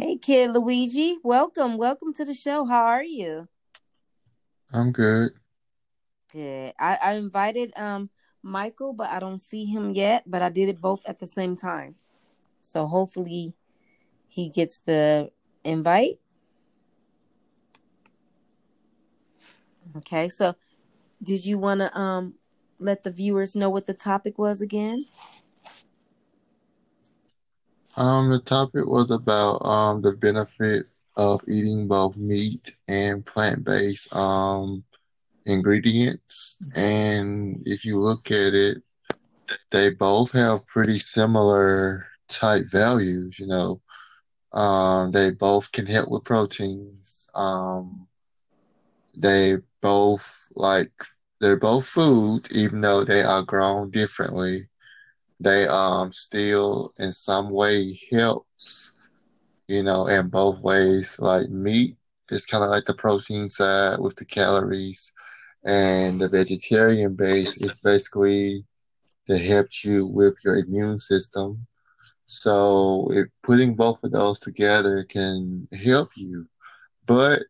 Hey, kid Luigi. Welcome. Welcome to the show. How are you? I'm good. Good. I, I invited um Michael, but I don't see him yet. But I did it both at the same time. So hopefully he gets the invite. Okay, so did you want to um let the viewers know what the topic was again? Um, the topic was about um the benefits of eating both meat and plant-based um ingredients. And if you look at it, they both have pretty similar type values, you know. Um, they both can help with proteins. Um, they both like they're both food, even though they are grown differently. They um still in some way helps, you know, in both ways. Like meat is kind of like the protein side with the calories, and the vegetarian base is basically to help you with your immune system. So if putting both of those together can help you, but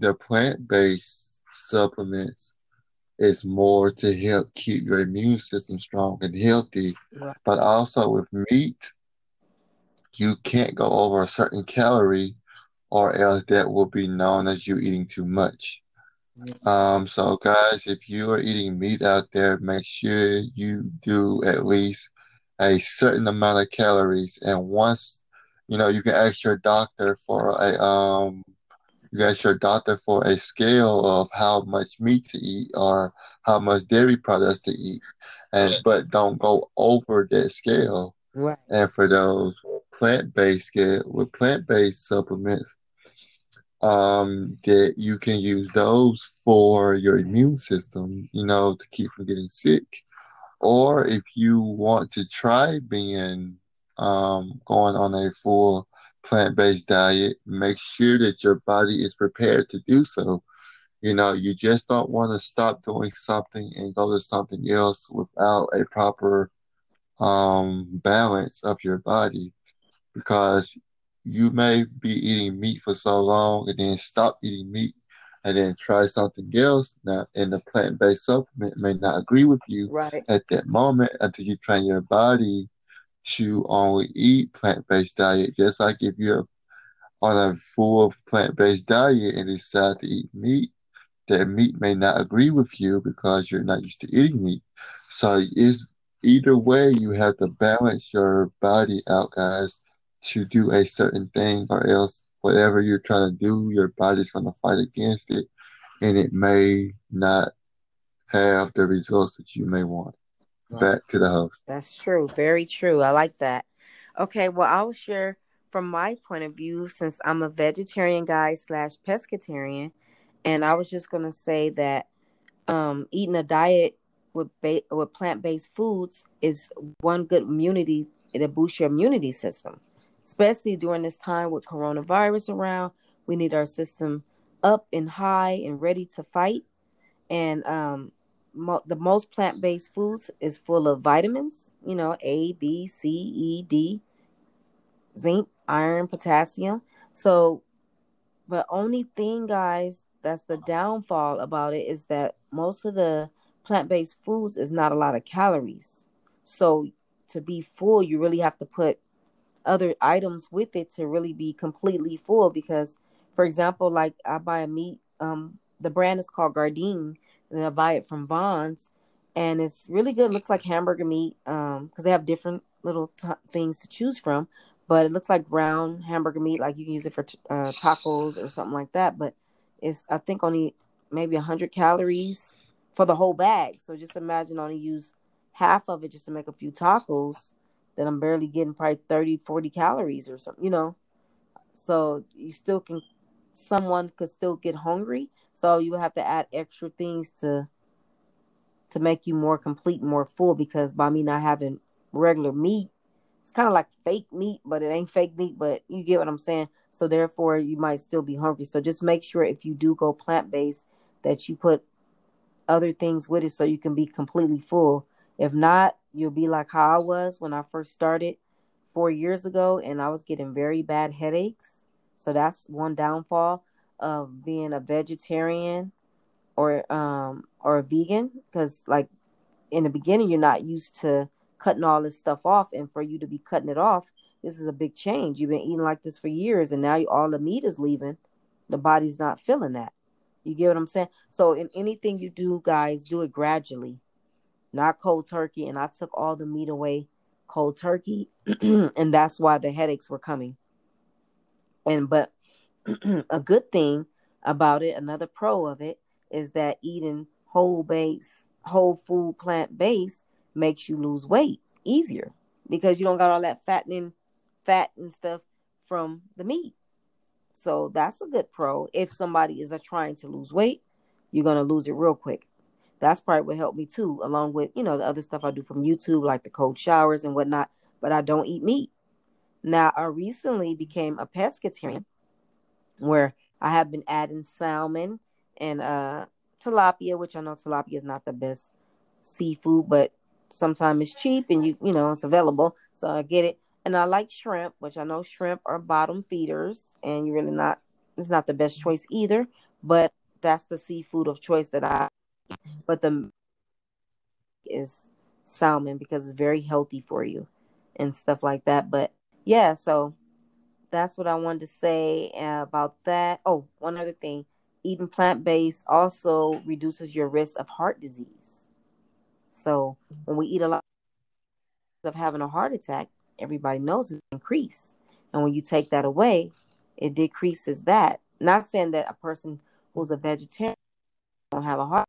the plant-based supplements is more to help keep your immune system strong and healthy. Right. But also with meat, you can't go over a certain calorie or else that will be known as you eating too much. Um, so guys, if you are eating meat out there, make sure you do at least a certain amount of calories. And once, you know, you can ask your doctor for a um you ask your doctor for a scale of how much meat to eat or how much dairy products to eat. And but don't go over that scale. Right. And for those plant-based scale with plant-based supplements, um, that you can use those for your immune system, you know, to keep from getting sick. Or if you want to try being um, going on a full plant-based diet, make sure that your body is prepared to do so. You know, you just don't want to stop doing something and go to something else without a proper um, balance of your body because you may be eating meat for so long and then stop eating meat and then try something else now and the plant-based supplement may not agree with you Right. at that moment until you train your body to only eat plant-based diet. Just like if you're on a full plant-based diet and decide to eat meat that meat may not agree with you because you're not used to eating meat. So it's either way you have to balance your body out guys to do a certain thing or else whatever you're trying to do your body's going to fight against it and it may not have the results that you may want Back to the host That's true. Very true. I like that. Okay, well, I'll share from my point of view since I'm a vegetarian guy slash pescatarian, and I was just gonna say that um, eating a diet with ba- with plant based foods is one good immunity. It'll boost your immunity system, especially during this time with coronavirus around. We need our system up and high and ready to fight. And um, mo- the most plant based foods is full of vitamins. You know, A, B, C, E, D, zinc, iron, potassium. So, but only thing, guys, that's the downfall about it is that most of the plant-based foods is not a lot of calories. So to be full, you really have to put other items with it to really be completely full. Because, for example, like I buy a meat, um, the brand is called Gardein, and I buy it from Vons, and it's really good. looks like hamburger meat, um, because they have different little t- things to choose from. But it looks like brown hamburger meat, like you can use it for t- uh, tacos or something like that. But it's I think only maybe 100 calories for the whole bag. So just imagine only use half of it just to make a few tacos. Then I'm barely getting probably 30, 40 calories or something, you know. So you still can, someone could still get hungry. So you have to add extra things to to make you more complete, more full. Because by me not having regular meat, it's kind of like fake meat, but it ain't fake meat. But you get what I'm saying. So therefore, you might still be hungry. So just make sure if you do go plant based that you put other things with it so you can be completely full. If not, you'll be like how I was when I first started four years ago, and I was getting very bad headaches. So that's one downfall of being a vegetarian or um or a vegan because like in the beginning you're not used to cutting all this stuff off and for you to be cutting it off this is a big change. You've been eating like this for years and now you, all the meat is leaving. The body's not feeling that. You get what i'm saying? So in anything you do guys do it gradually. Not cold turkey and i took all the meat away cold turkey and that's why the headaches were coming and but a good thing about it another pro of it is that eating whole base whole food plant based makes you lose weight easier because you don't got all that fattening fat and stuff from the meat. So that's a good pro. If somebody is trying to lose weight, you're gonna lose it real quick. That's probably what helped me too, along with you know the other stuff I do from YouTube, like the cold showers and whatnot. But I don't eat meat. Now I recently became a pescatarian, where I have been adding salmon and uh tilapia, which I know tilapia is not the best seafood, but sometimes it's cheap and you you know it's available, so I get it. And I like shrimp, which I know shrimp are bottom feeders, and you're really not it's not the best choice either, but that's the seafood of choice that I but the is salmon because it's very healthy for you and stuff like that. But yeah, so that's what I wanted to say about that. Oh, one other thing eating plant based also reduces your risk of heart disease. So when we eat a lot of having a heart attack, everybody knows it's increase. And when you take that away, it decreases that. Not saying that a person who's a vegetarian don't have a heart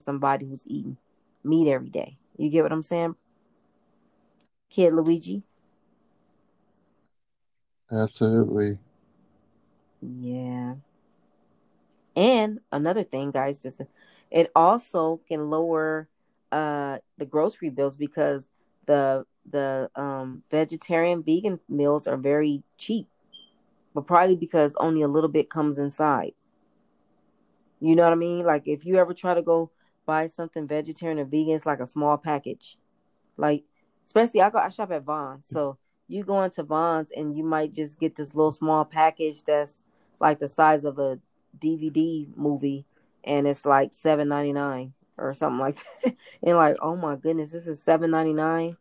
somebody who's eating meat every day. You get what I'm saying? Kid Luigi? Absolutely. Yeah. And another thing, guys, is it also can lower uh the grocery bills because the the um vegetarian vegan meals are very cheap. But probably because only a little bit comes inside. You know what I mean? Like if you ever try to go buy something vegetarian or vegan, it's like a small package. Like especially I go I shop at Vons. So you go into Vons and you might just get this little small package that's like the size of a DVD movie, and it's like seven ninety nine or something like that. and like, oh my goodness, this is seven ninety nine,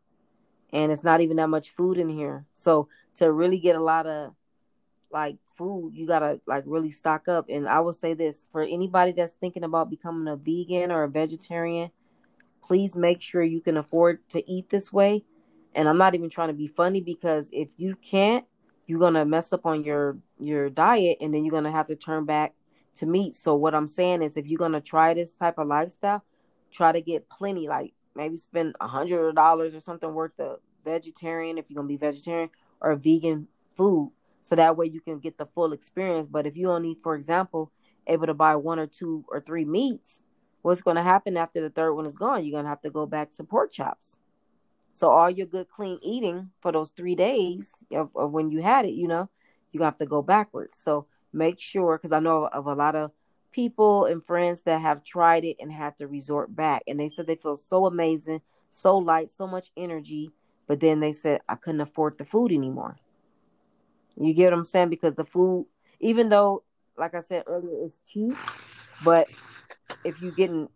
and it's not even that much food in here. So to really get a lot of like food, you gotta like really stock up. And I will say this for anybody that's thinking about becoming a vegan or a vegetarian, please make sure you can afford to eat this way. And I'm not even trying to be funny because if you can't, you're gonna mess up on your your diet and then you're gonna have to turn back to meat. So what I'm saying is if you're gonna try this type of lifestyle, try to get plenty, like maybe spend a hundred dollars or something worth of vegetarian if you're gonna be vegetarian or vegan food. So that way you can get the full experience. But if you only, for example, able to buy one or two or three meats, what's gonna happen after the third one is gone? You're gonna have to go back to pork chops. So all your good clean eating for those three days of, of when you had it, you know, you have to go backwards. So make sure, because I know of a lot of people and friends that have tried it and had to resort back, and they said they feel so amazing, so light, so much energy, but then they said I couldn't afford the food anymore. You get what I'm saying? Because the food, even though, like I said earlier, it's cheap, but if you're getting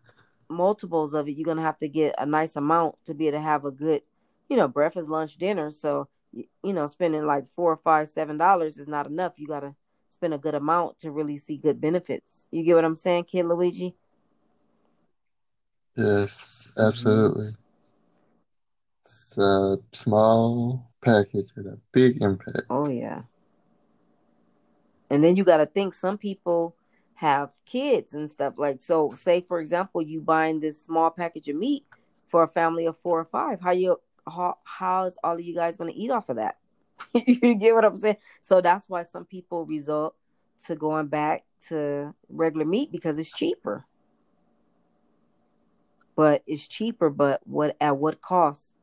multiples of it, you're gonna have to get a nice amount to be able to have a good, you know, breakfast, lunch, dinner. So you know, spending like four or five, seven dollars is not enough. You gotta spend a good amount to really see good benefits. You get what I'm saying, Kid Luigi? Yes, absolutely. It's a small package with a big impact. Oh yeah. And then you got to think some people have kids and stuff like so say for example you buying this small package of meat for a family of four or five how you how how's all of you guys going to eat off of that? You get what i'm saying? So that's why some people result to going back to regular meat because it's cheaper. But it's cheaper but what at what cost?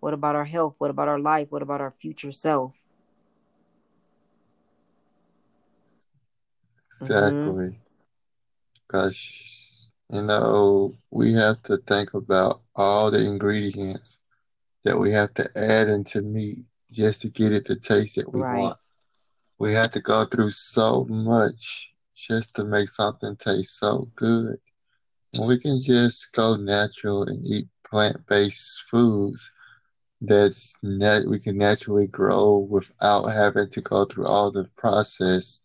What about our health? What about our life? What about our future self Exactly. Mm-hmm. Gosh, you know, we have to think about all the ingredients that we have to add into meat just to get it the taste that we Right. want. We have to go through so much just to make something taste so good. We can just go natural and eat plant-based foods that's nat we can naturally grow without having to go through all the process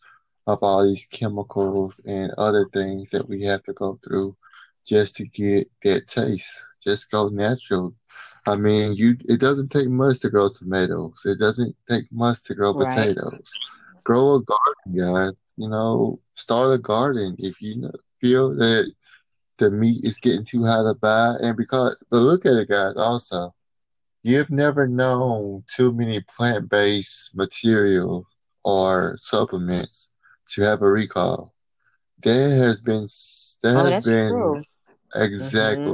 of all these chemicals and other things that we have to go through just to get that taste. Just go natural. I mean, you it doesn't take much to grow tomatoes. It doesn't take much to grow Right. potatoes. Grow a garden, guys. You know, start a garden if you feel that the meat is getting too high to buy. And because, but look at it, guys, also. You've never known too many plant-based materials or supplements to have a recall. There has been there Oh, has been true. exactly hmm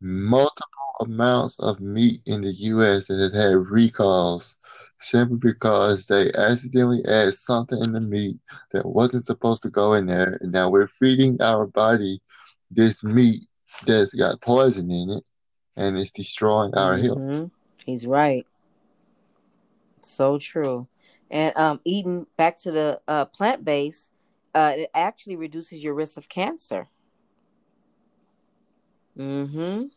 multiple amounts of meat in the US that has had recalls simply because they accidentally added something in the meat that wasn't supposed to go in there, and now we're feeding our body this meat that's got poison in it, and it's destroying our health. hmm He's right. So true. And um, eating back to the uh, plant based, uh, it actually reduces your risk of cancer. hmm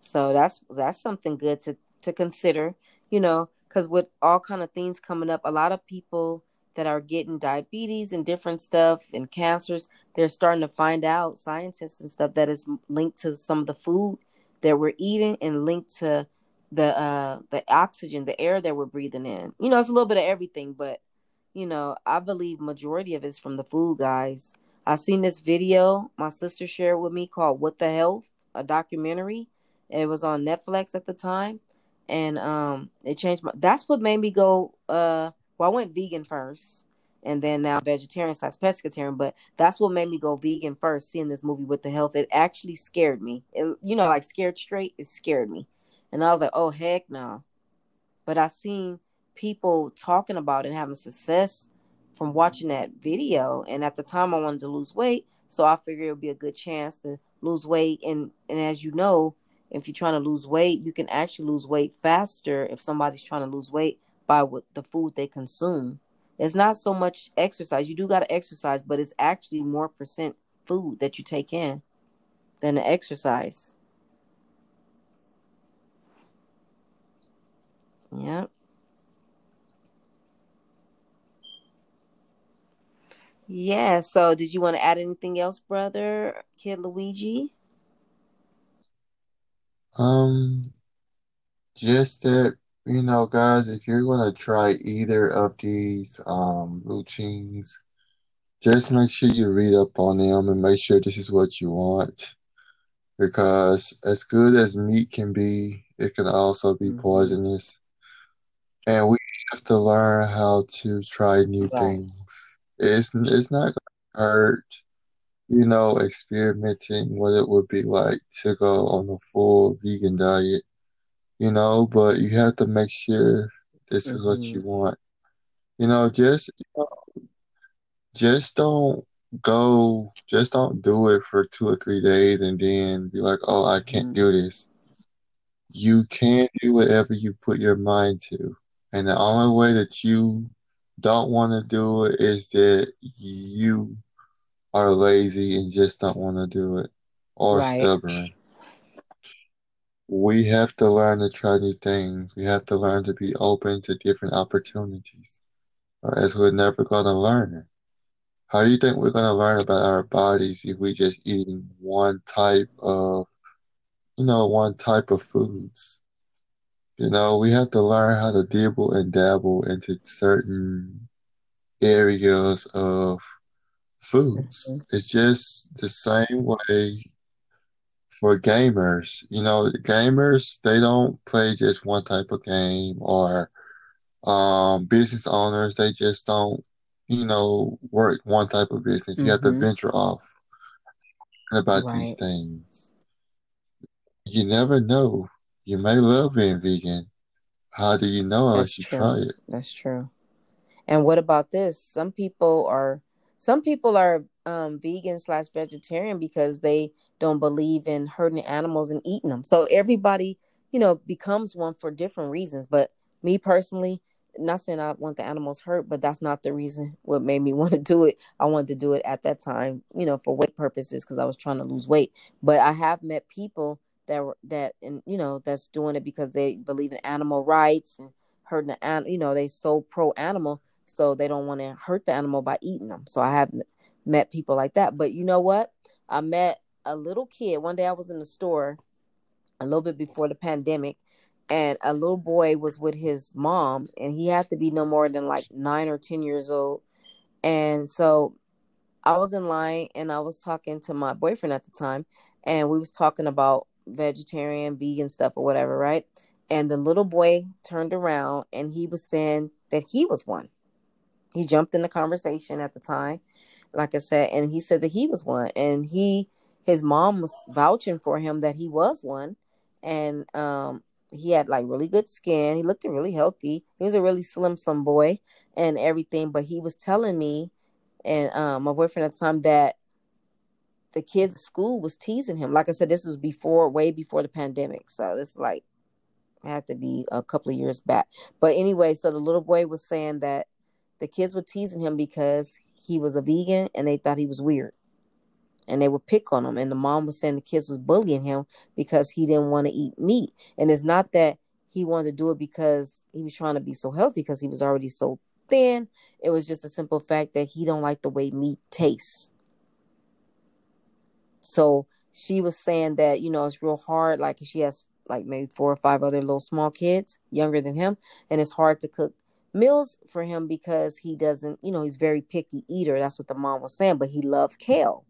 So that's that's something good to to consider, you know, because with all kind of things coming up, a lot of people that are getting diabetes and different stuff and cancers, they're starting to find out scientists and stuff that is linked to some of the food that we're eating and linked to the uh the oxygen, the air that we're breathing in. You know, it's a little bit of everything, but you know, I believe majority of it's from the food, guys. I seen this video my sister shared with me called "What the Health," a documentary. It was on Netflix at the time, and um, it changed my. That's what made me go. Uh, well, I went vegan first, and then now vegetarian slash pescatarian. But that's what made me go vegan first. Seeing this movie "What the Health," it actually scared me. It, you know, like scared straight. It scared me, and I was like, "Oh heck no!" But I seen people talking about and having success from watching that video. And at the time, I wanted to lose weight, so I figured it would be a good chance to lose weight. And and as you know, if you're trying to lose weight, you can actually lose weight faster if somebody's trying to lose weight by what the food they consume. It's not so much exercise. You do got to exercise, but it's actually more percent food that you take in than the exercise. Yeah. Yeah. So, did you want to add anything else, brother, Kid Luigi? Um, just that, you know, guys, if you're gonna try either of these um routines, just make sure you read up on them and make sure this is what you want. Because as good as meat can be, it can also be hmm poisonous. And we have to learn how to try new Right. things. It's it's not gonna hurt, you know, experimenting what it would be like to go on a full vegan diet, you know, but you have to make sure this is what hmm you want. You know, just you know, just don't go, just don't do it for two or three days and then be like, oh, I can't hmm do this. You can do whatever you put your mind to. And the only way that you don't want to do it is that you are lazy and just don't want to do it or Right. stubborn. We have to learn to try new things. We have to learn to be open to different opportunities, or else we're never going to learn. How do you think we're going to learn about our bodies if we just eating one type of, you know, one type of foods? You know, we have to learn how to dibble and dabble into certain areas of foods. hmm It's just the same way for gamers. You know, gamers, they don't play just one type of game or um business owners, they just don't, you know, work one type of business. You have to hmm venture off about these things. You never know. You may love being vegan. How do you know That's unless you true. try it? That's true. And what about this? Some people are some people are um, vegan slash vegetarian because they don't believe in hurting animals and eating them. So everybody you know, becomes one for different reasons. But me personally, not saying I want the animals hurt, but that's not the reason what made me want to do it. I wanted to do it at that time, you know, for weight purposes because I was trying to lose weight. But I have met people that that and you know that's doing it because they believe in animal rights and hurting the animal. You know, they so pro animal, so they don't want to hurt the animal by eating them. So I haven't met people like that. But you know what? I met a little kid one day. I was in the store a little bit before the pandemic and a little boy was with his mom and he had to be no more than like nine or ten years old and so i was in line and i was talking to my boyfriend at the time and we was talking about vegetarian vegan stuff or whatever right and the little boy turned around and he was saying that he was one he jumped in the conversation at the time like i said and he said that he was one and he his mom was vouching for him that he was one and um he had like really good skin. He looked really healthy. He was a really slim, slim boy and everything. But he was telling me and um, my boyfriend at the time that the kids at school was teasing him. Like I said, this was before, way before the pandemic. So this like had to be a couple of years back. But anyway, so the little boy was saying that the kids were teasing him because he was a vegan and they thought he was weird and they would pick on him. And the mom was saying the kids was bullying him because he didn't want to eat meat. And it's not that he wanted to do it because he was trying to be so healthy because he was already so thin. It was just a simple fact that he don't like the way meat tastes. So she was saying that, you know, it's real hard. Like she has like maybe four or five other little small kids younger than him. And it's hard to cook meals for him because he doesn't, you know, he's very picky eater. That's what the mom was saying, but he loved kale.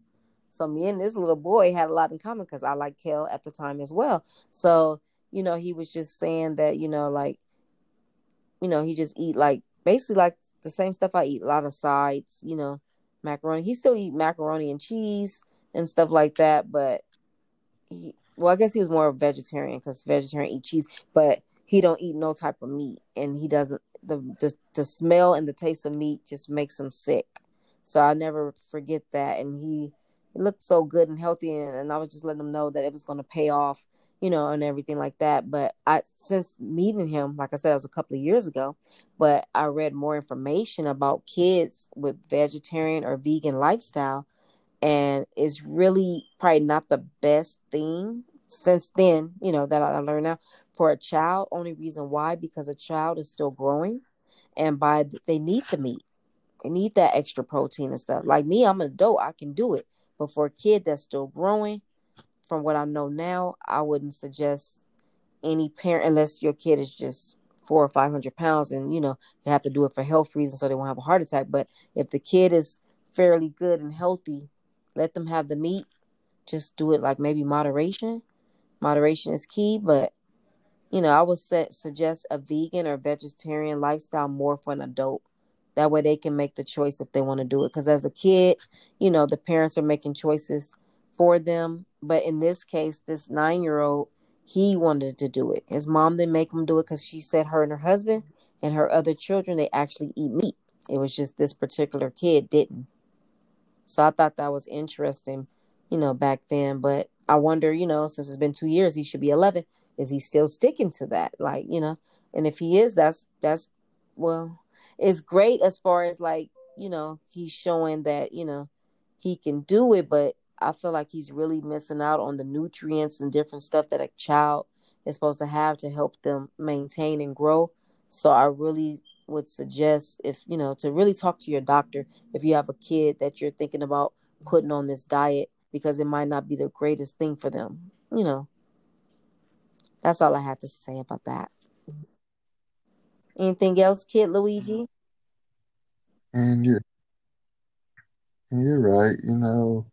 So me and this little boy had a lot in common because I like kale at the time as well. So, you know, he was just saying that, you know, like, you know, he just eat like basically like the same stuff I eat, a lot of sides, you know, macaroni. He still eat macaroni and cheese and stuff like that, but he well, I guess he was more of a vegetarian because vegetarian eat cheese, but he don't eat no type of meat and he doesn't the, the the smell and the taste of meat just makes him sick. So I never forget that. And he it looked so good and healthy and, and I was just letting him know that it was going to pay off, you know, and everything like that. But I since meeting him, like I said, it was a couple of years ago, but I read more information about kids with vegetarian or vegan lifestyle and it's really probably not the best thing since then, you know, that I learned now for a child. Only reason why because a child is still growing, and by they need the meat, they need that extra protein and stuff. Like me, I'm an adult, I can do it, but for a kid that's still growing, from what I know now, I wouldn't suggest any parent unless your kid is just four or five hundred pounds and you know they have to do it for health reasons so they won't have a heart attack. But if the kid is fairly good and healthy, let them have the meat. Just do it like maybe moderation. Moderation is key, but you know, I would set, suggest a vegan or vegetarian lifestyle more for an adult that way they can make the choice if they want to do it. Because as a kid, you know, the parents are making choices for them. But in this case, this nine year old, he wanted to do it. His mom didn't make him do it because she said her and her husband and her other children, they actually eat meat. It was just this particular kid didn't. So I thought that was interesting, you know, back then. But I wonder, you know, since it's been two years, he should be 11. Is he still sticking to that? Like, you know, and if he is, that's, that's, well, it's great as far as like you know he's showing that you know he can do it but i feel like he's really missing out on the nutrients and different stuff that a child is supposed to have to help them maintain and grow so i really would suggest if you know to really talk to your doctor if you have a kid that you're thinking about putting on this diet because it might not be the greatest thing for them you know that's all i have to say about that Anything else, Kid Luigi? And you're, and you're right, you know,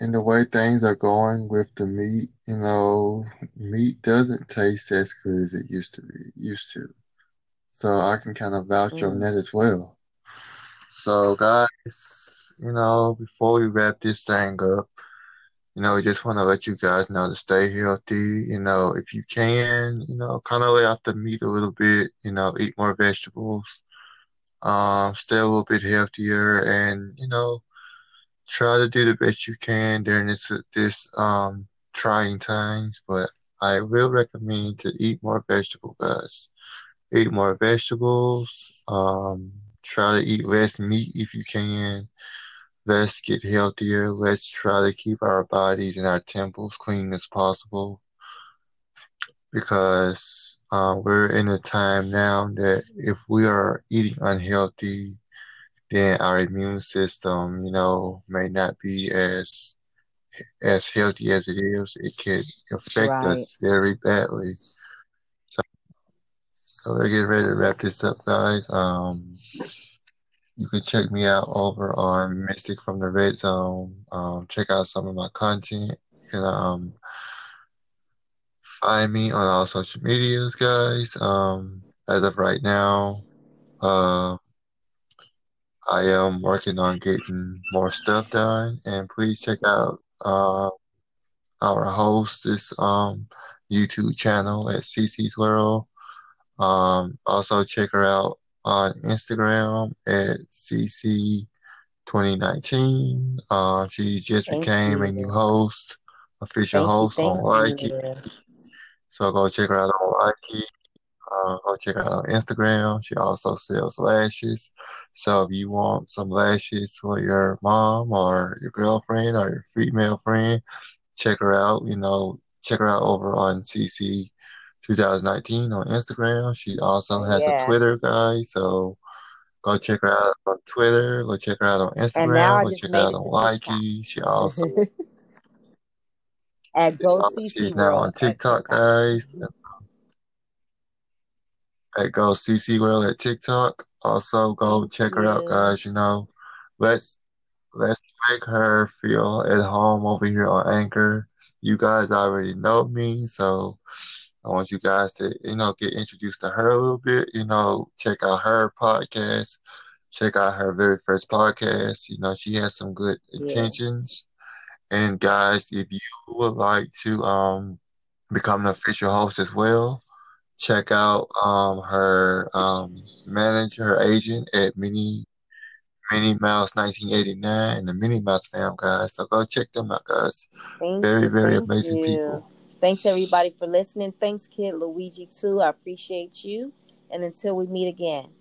in the way things are going with the meat, you know, meat doesn't taste as good as it used to be, used to. So I can kind of vouch on Mm. that as well. So guys, you know, before we wrap this thing up, you know, we just want to let you guys know to stay healthy. You know, if you can, you know, kind of lay off the meat a little bit. You know, eat more vegetables. Um, stay a little bit healthier, and you know, try to do the best you can during this this um trying times. But I will recommend to eat more vegetables, guys. Eat more vegetables. Um, try to eat less meat if you can. Let's get healthier. Let's try to keep our bodies and our temples clean as possible because uh, we're in a time now that if we are eating unhealthy, then our immune system, you know, may not be as as healthy as it is. It could affect Right. us very badly. So, we're getting ready to wrap this up, guys. Um, you can check me out over on Mystic from the Red Zone. Um, check out some of my content. You can um find me on all social medias, guys. Um, as of right now, uh, I am working on getting more stuff done, and please check out uh, our host's um YouTube channel at CC's World. Um, also check her out on Instagram at CC 2019. Uh, she just Thank became a new host, official Thank you. host on Thank Likey. So go check her out on Likey. Uh, go check her out on Instagram. She also sells lashes. So if you want some lashes for your mom or your girlfriend or your female friend, check her out. You know, check her out over on CC 2019 on Instagram. She also has a Twitter, guys. So go check her out on Twitter. Go check her out on Instagram. Go check her out on to She also At Go CC she's now on World at TikTok, TikTok. guys. At Go CC World at TikTok. Also go check her out, guys. You know, let's let's make her feel at home over here on Anchor. You guys already know me, so I want you guys to, you know, get introduced to her a little bit. You know, check out her podcast. Check out her very first podcast. You know, she has some good Yeah. intentions. And guys, if you would like to um become an official host as well, check out um her um manager, her agent at Mini Minnie Mouse 1989 and the Minnie Mouse fam, guys. So go check them out, guys. Thank Very, you. very amazing you. people. Thanks everybody for listening. Thanks, Kid Luigi too. I appreciate you. And until we meet again.